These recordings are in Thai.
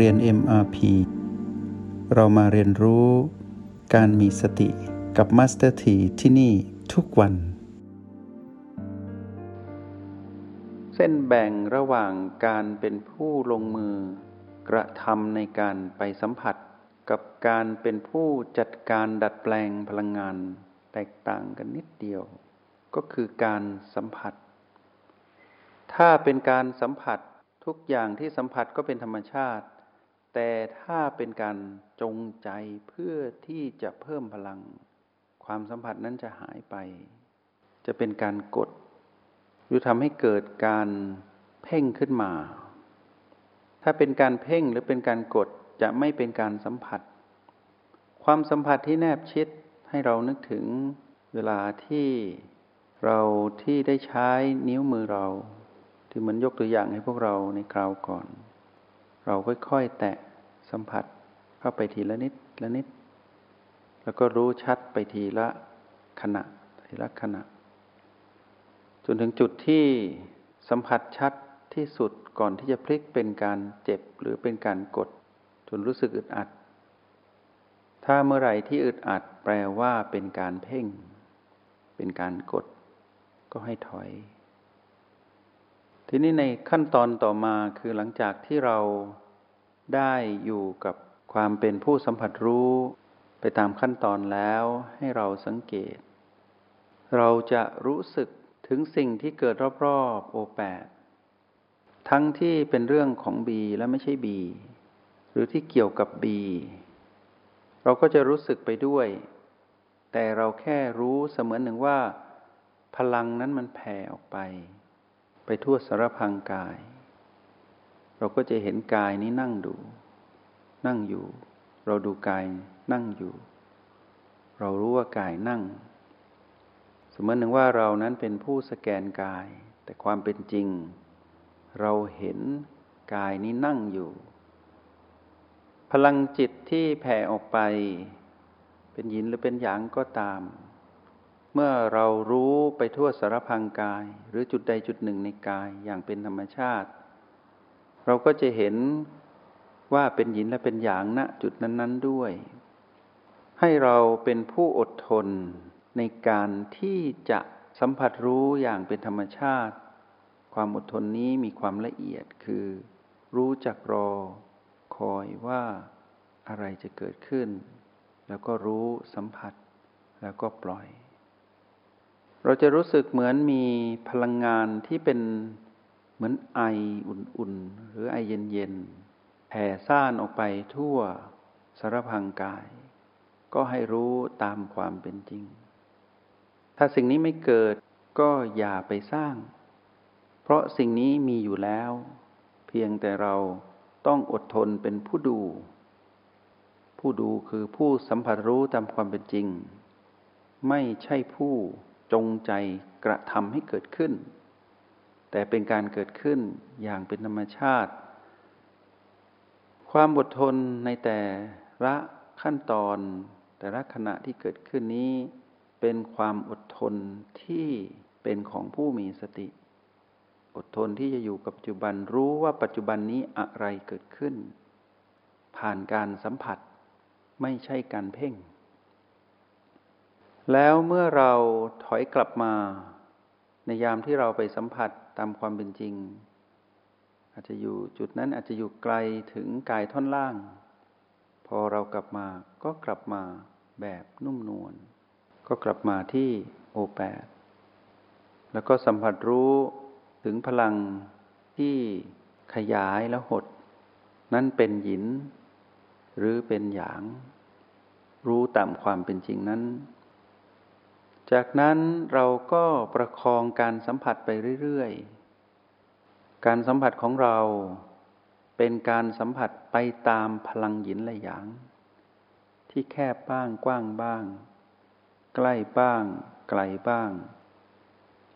เรียน MRP เรามาเรียนรู้การมีสติกับ Master T ที่ที่นี่ทุกวัน เส้นแบ่งระหว่างการเป็นผู้ลงมือกระทำในการไปสัมผัส กับการเป็นผู้จัดการดัดแปลงพลังงาน แตกต่างกันนิดเดียว ก็คือการสัมผัส ถ้าเป็นการสัมผัสทุกอย่างที่สัมผัสก็เป็นธรรมชาติ แต่ถ้าเป็นการจงใจเพื่อที่จะเพิ่มพลัง ความสัมผัสนั้นจะหายไป จะเป็นการกดหรือทำให้เกิดการเพ่งขึ้นมา ถ้าเป็นการเพ่งหรือเป็นการกดจะไม่เป็นการสัมผัส ความสัมผัสที่แนบชิดให้เรานึกถึงเวลาที่เราที่ได้ใช้นิ้วมือเรา ที่เหมือนยกตัวอย่างให้พวกเราในคราวก่อน เราค่อยๆ แตะสัมผัสเข้าไปทีละนิดละนิด แล้วก็รู้ชัดไปทีละขณะทีละขณะ จนถึงจุดที่สัมผัสชัดที่สุดก่อนที่จะพลิกเป็นการเจ็บหรือเป็นการกด จนรู้สึกอึดอัด ถ้าเมื่อไหร่ที่อึดอัดแปลว่าเป็นการเพ่ง เป็นการกด ก็ให้ถอย ทีนี้ในขั้นตอนต่อมาคือหลังจากที่เราได้อยู่กับความเป็นผู้สัมผัสรู้ไปตามขั้นตอนแล้วให้เราสังเกต เราจะรู้สึกถึงสิ่งที่เกิดรอบๆโอแปดทั้งที่เป็นเรื่องของบีและไม่ใช่บีหรือที่เกี่ยวกับบีเราก็จะรู้สึกไปด้วย แต่เราแค่รู้เสมือนหนึ่งว่า พลังนั้นมันแผ่ออกไป ไปทั่วสารพังกาย เราก็จะเห็นกายนี้นั่งดู นั่งอยู่ เราดูกายนั่งอยู่ เรารู้ว่ากายนั่ง สมมติหนึ่งว่าเรานั้นเป็นผู้สแกนกาย แต่ความเป็นจริง เราเห็นกายนี้นั่งอยู่ พลังจิตที่แผ่ออกไป เป็นหยินหรือเป็นหยางก็ตาม เมื่อเรารู้ไปทั่วสารพังกาย หรือจุดใดจุดหนึ่งในกายอย่างเป็นธรรมชาติ เราก็จะเห็นว่าเป็นหยินและเป็นหยางณจุดนั้น ๆด้วย ให้เราเป็นผู้อดทนในการที่จะสัมผัสรู้อย่างเป็นธรรมชาติ ความอดทนนี้มีความละเอียดคือ รู้จักรอ คอยว่าอะไรจะเกิดขึ้น แล้วก็รู้สัมผัส แล้วก็ปล่อย เราจะรู้สึกเหมือนมีพลังงานที่เป็นเหมือนไออุ่นๆ หรือไอเย็นๆแผ่ซ่านออกไปทั่วสารพังกาย ก็ให้รู้ตามความเป็นจริง ถ้าสิ่งนี้ไม่เกิดก็อย่าไปสร้าง เพราะสิ่งนี้มีอยู่แล้ว เพียงแต่เราต้องอดทนเป็นผู้ดู ผู้ดูคือผู้สัมผัสรู้ตามความเป็นจริง ไม่ใช่ผู้ จงใจกระทำให้เกิดขึ้น แต่เป็นการเกิดขึ้นอย่างเป็นธรรมชาติ ความอดทนในแต่ละขั้นตอน แต่ละขณะที่เกิดขึ้นนี้ เป็นความอดทนที่เป็นของผู้มีสติ อดทนที่จะอยู่กับปัจจุบันรู้ว่าปัจจุบันนี้อะไรเกิดขึ้น ผ่านการสัมผัสไม่ใช่การเพ่ง แล้วเมื่อเราถอยกลับมา ในยามที่เราไปสัมผัสตามความเป็นจริง อาจจะอยู่จุดนั้นอาจจะอยู่ไกลถึงกายท่อนล่าง พอเรากลับมาก็กลับมาแบบนุ่มนวลก็กลับมาที่โอแปดแล้วก็สัมผัสรู้ถึงพลังที่ขยายแล้วหด นั้นเป็นหิน หรือเป็นหยาง รู้ตามความเป็นจริงนั้น จากนั้นเราก็ประคองการสัมผัสไปเรื่อยๆ การสัมผัสของเราเป็นการสัมผัสไปตามพลังหยินและหยาง ที่แคบบ้างกว้างบ้าง ใกล้บ้าง ไกลบ้าง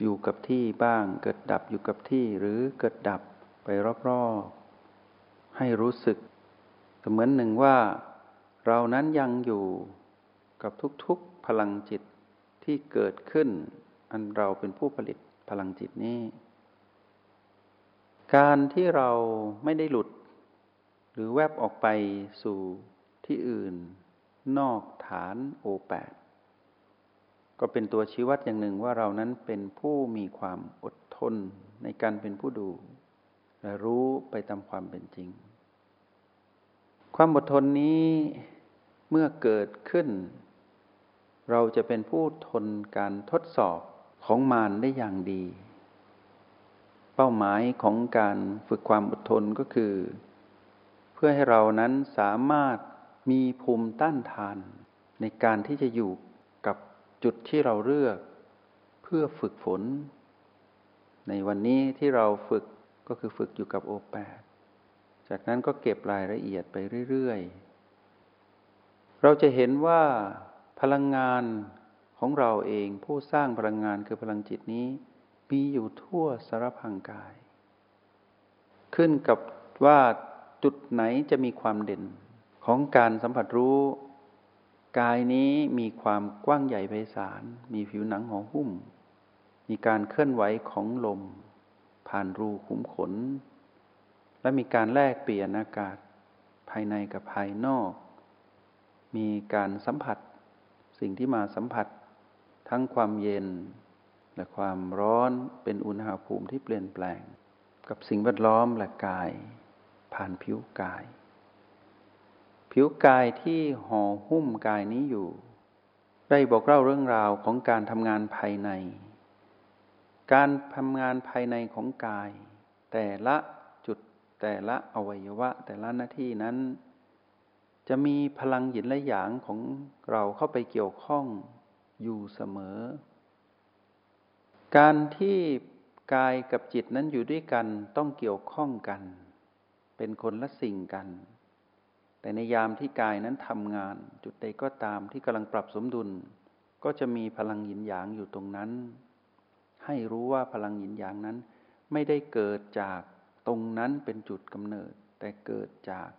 อยู่กับที่บ้าง เกิดดับอยู่กับที่หรือเกิดดับไปรอบๆ ให้รู้สึกเสมือนหนึ่งว่า เรานั้นยังอยู่กับทุกๆพลังจิต ที่เกิดขึ้น อันเราเป็นผู้ผลิตพลังจิตนี้ การที่เราไม่ได้หลุด หรือแวบออกไปสู่ที่อื่น นอกฐานโอแปดก็เป็นตัวชี้วัดอย่างหนึ่งว่าเรานั้นเป็นผู้มีความอดทนในการเป็นผู้ดูและรู้ไปตามความเป็นจริง ความอดทนนี้เมื่อเกิดขึ้น เราจะเป็นผู้ทนการทดสอบของมารได้อย่างดี เป้าหมายของการฝึกความอดทนก็คือ เพื่อให้เรานั้นสามารถมีภูมิต้านทาน ในการที่จะอยู่กับจุดที่เราเลือก เพื่อฝึกฝน ในวันนี้ที่เราฝึกก็คือฝึกอยู่กับโอแปดจากนั้นก็เก็บรายละเอียดไปเรื่อย ๆ เราจะเห็นว่า พลังงานของเราเองผู้สร้างพลังงานคือพลังจิตนี้มีอยู่ทั่วสารพังกาย ขึ้นกับว่าจุดไหนจะมีความเด่น ของการสัมผัสรู้ กายนี้มีความกว้างใหญ่ไพศาลมีผิวหนังห่อหุ้ม มีการเคลื่อนไหวของลม ผ่านรูขุมขน และมีการแลกเปลี่ยนอากาศ ภายในกับภายนอก มีการสัมผัส สิ่งที่มาสัมผัสทั้งความเย็น และความร้อนเป็นอุณหภูมิที่เปลี่ยนแปลง กับสิ่งแวดล้อมและกาย ผ่านผิวกาย ผิวกายที่ห่อหุ้มกายนี้อยู่ ได้บอกเล่าเรื่องราวของการทำงานภายใน การทำงานภายในของกาย แต่ละจุดแต่ละอวัยวะแต่ละหน้าที่นั้น จะมีพลังหยินและหยางของเราเข้าไปเกี่ยวข้องอยู่เสมอ การที่กายกับจิตนั้นอยู่ด้วยกันต้องเกี่ยวข้องกัน เป็นคนละสิ่งกัน แต่ในยามที่กายนั้นทำงาน จุดใดก็ตามที่กำลังปรับสมดุล ก็จะมีพลังหยินหยางอยู่ตรงนั้น ให้รู้ว่าพลังหยินหยางนั้น ไม่ได้เกิดจากตรงนั้นเป็นจุดกำเนิด แต่เกิดจาก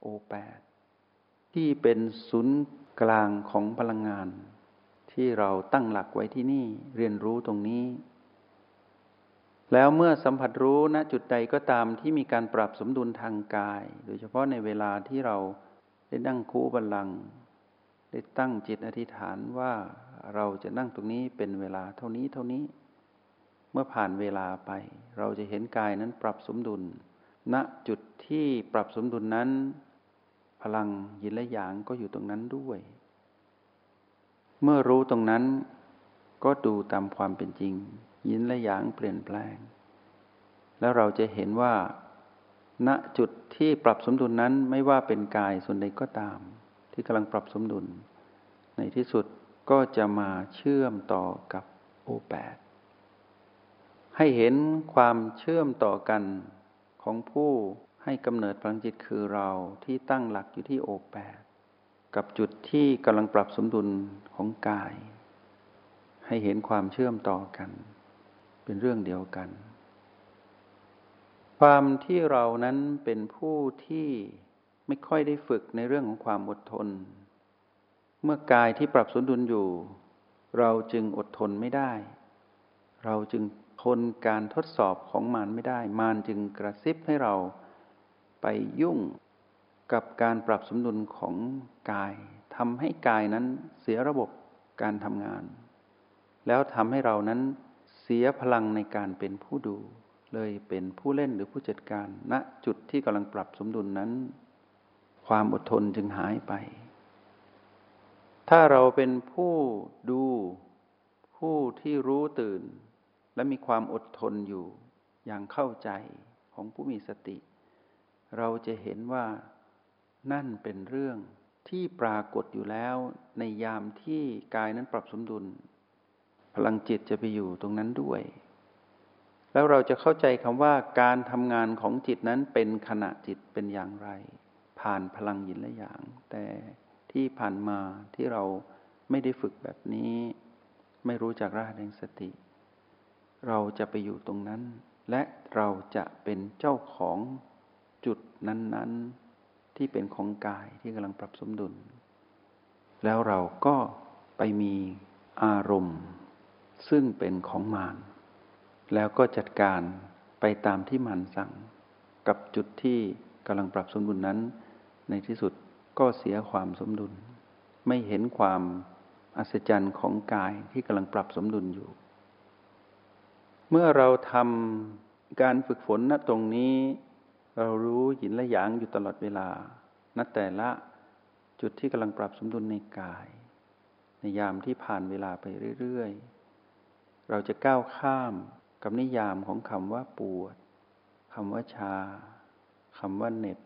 โอแปด ที่เป็นศูนย์กลางของพลังงาน ที่เราตั้งหลักไว้ที่นี่เรียนรู้ตรงนี้ แล้วเมื่อสัมผัสรู้ณจุดใดก็ตามที่มีการปรับสมดุลทางกาย โดยเฉพาะในเวลาที่เราได้นั่งคู่บัลลังได้ตั้งจิตอธิษฐานว่าเราจะนั่งตรงนี้เป็นเวลาเท่านี้เท่านี้ เมื่อผ่านเวลาไป เราจะเห็นกายนั้นปรับสมดุล ณจุดที่ปรับสมดุลนั้น พลังยินและหยางก็อยู่ตรงนั้นด้วย เมื่อรู้ตรงนั้นก็ดูตามความเป็นจริง ยินและหยางเปลี่ยนแปลง แล้วเราจะเห็นว่า ณจุดที่ปรับสมดุลนนั้นไม่ว่าเป็นกายส่วนใดก็ตาม ที่กำลังปรับสมดุล ในที่สุดก็จะมาเชื่อมต่อกับโอแปดให้เห็นความเชื่อมต่อกันของผู้ ให้กำเนิดพลังจิตคือเราที่ตั้งหลักอยู่ที่โอแปดกับจุดที่กำลังปรับสมดุลของกาย ให้เห็นความเชื่อมต่อกัน เป็นเรื่องเดียวกัน ความที่เรานั้นเป็นผู้ที่ไม่ค่อยได้ฝึกในเรื่องของความอดทน เมื่อกายที่ปรับสมดุลอยู่ เราจึงอดทนไม่ได้ เราจึงทนการทดสอบของมารไม่ได้ มารจึงกระซิบให้เรา ไปยุ่งกับการปรับสมดุลของกายทำให้กายนั้นเสียระบบการทำงาน แล้วทำให้เรานั้นเสียพลังในการเป็นผู้ดู เลยเป็นผู้เล่นหรือผู้จัดการณนะจุดที่กำลังปรับสมดุลนั้น ความอดทนจึงหายไป ถ้าเราเป็นผู้ดู ผู้ที่รู้ตื่น และมีความอดทนอยู่อย่างเข้าใจของผู้มีสติ เราจะเห็นว่านั่นเป็นเรื่องที่ปรากฏอยู่แล้วในยามที่กายนั้นปรับสมดุล พลังจิตจะไปอยู่ตรงนั้นด้วย แล้วเราจะเข้าใจคำว่าการทำงานของจิตนั้นเป็นขณะจิตเป็นอย่างไร ผ่านพลังยินและอย่าง แต่ที่ผ่านมาที่เราไม่ได้ฝึกแบบนี้ ไม่รู้จักรหัสแห่งสติ เราจะไปอยู่ตรงนั้น และเราจะเป็นเจ้าของ จุดนั้นๆที่เป็นของกายที่กำลังปรับสมดุล แล้วเราก็ไปมีอารมณ์ ซึ่งเป็นของมารแล้วก็จัดการไปตามที่มารสั่ง กับจุดที่กกำลังปรับสมดุลนั้น ในที่สุดก็เสียความสมดุล ไม่เห็นความอัศจรรย์ของกายที่กำลังปรับสมดุลอยู่ เมื่อเราทำการฝึกฝนณตรงนี้ เรารู้หินและหยางอยู่ตลอดเวลาณแต่ละจุดที่กำลังปรับสมดุลในกาย ในยามที่ผ่านเวลาไปเรื่อยๆ เราจะก้าวข้ามกับนิยามของคำว่าปวดคำว่าชาคำว่าเหน็บ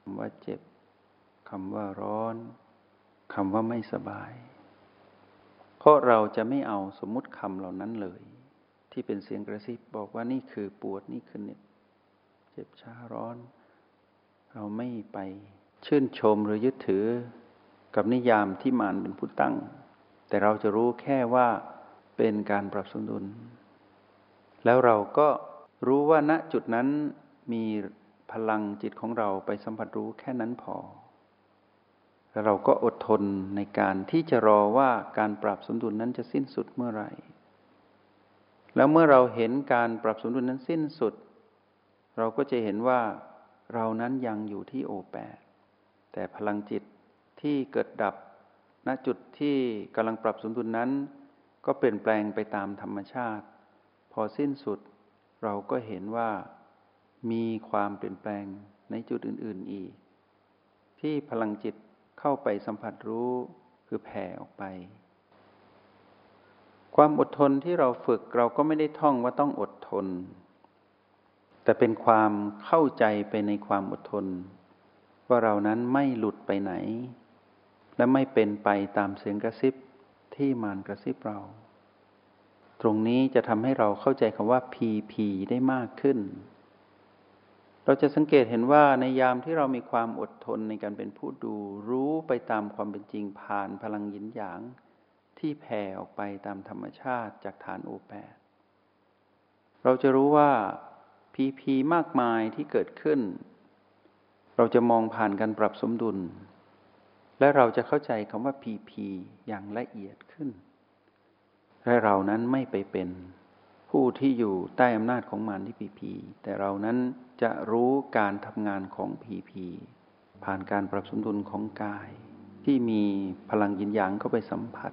คำว่าเจ็บคำว่าร้อนคำว่าไม่สบาย เพราะเราจะไม่เอาสมมุติคำเหล่านั้นเลย ที่เป็นเสียงกระซิบบอกว่านี่คือปวดนี่คือเหน็บ เจ็บชาร้อน เราไม่ไปชื่นชมหรือยึดถือกับนิยามที่มานเป็นผู้ตั้ง แต่เราจะรู้แค่ว่าเป็นการปรับสมดุล แล้วเราก็รู้ว่าณจุดนั้นมีพลังจิตของเราไปสัมผัสรู้แค่นั้นพอ แล้วเราก็อดทนในการที่จะรอว่าการปรับสมดุลนั้นจะสิ้นสุดเมื่อไหร่ แล้วเมื่อเราเห็นการปรับสมดุลนั้นสิ้นสุด เราก็จะเห็นว่าเรานั้นยังอยู่ที่โอแปดแต่พลังจิตที่เกิดดับณจุดที่กำลังปรับสมดุลนั้น ก็เปลี่ยนแปลงไปตามธรรมชาติ พอสิ้นสุดเราก็เห็นว่ามีความเปลี่ยนแปลงในจุดอื่น ๆอีก ที่พลังจิตเข้าไปสัมผัสรู้คือแผ่ออกไป ความอดทนที่เราฝึกเราก็ไม่ได้ท่องว่าต้องอดทน แต่เป็นความเข้าใจไปในความอดทน ว่าเรานั้นไม่หลุดไปไหน และไม่เป็นไปตามเสียงกระซิบที่มานกระซิบเรา ตรงนี้จะทำให้เราเข้าใจคำว่าพีพีได้มากขึ้น เราจะสังเกตเห็นว่าในยามที่เรามีความอดทนในการเป็นผู้ดู รู้ไปตามความเป็นจริงผ่านพลังยินหยาง ที่แผ่ออกไปตามธรรมชาติจากฐานโอแปดเราจะรู้ว่า พีพีมากมายที่เกิดขึ้น เราจะมองผ่านการปรับสมดุล และเราจะเข้าใจคำว่าพีพีอย่างละเอียดขึ้น และเรานั้นไม่ไปเป็นผู้ที่อยู่ใต้อำนาจของมารที่พีพีแต่เรานั้นจะรู้การทำงานของพีพีผ่านการปรับสมดุลของกาย ที่มีพลังยินยางเข้าไปสัมผัส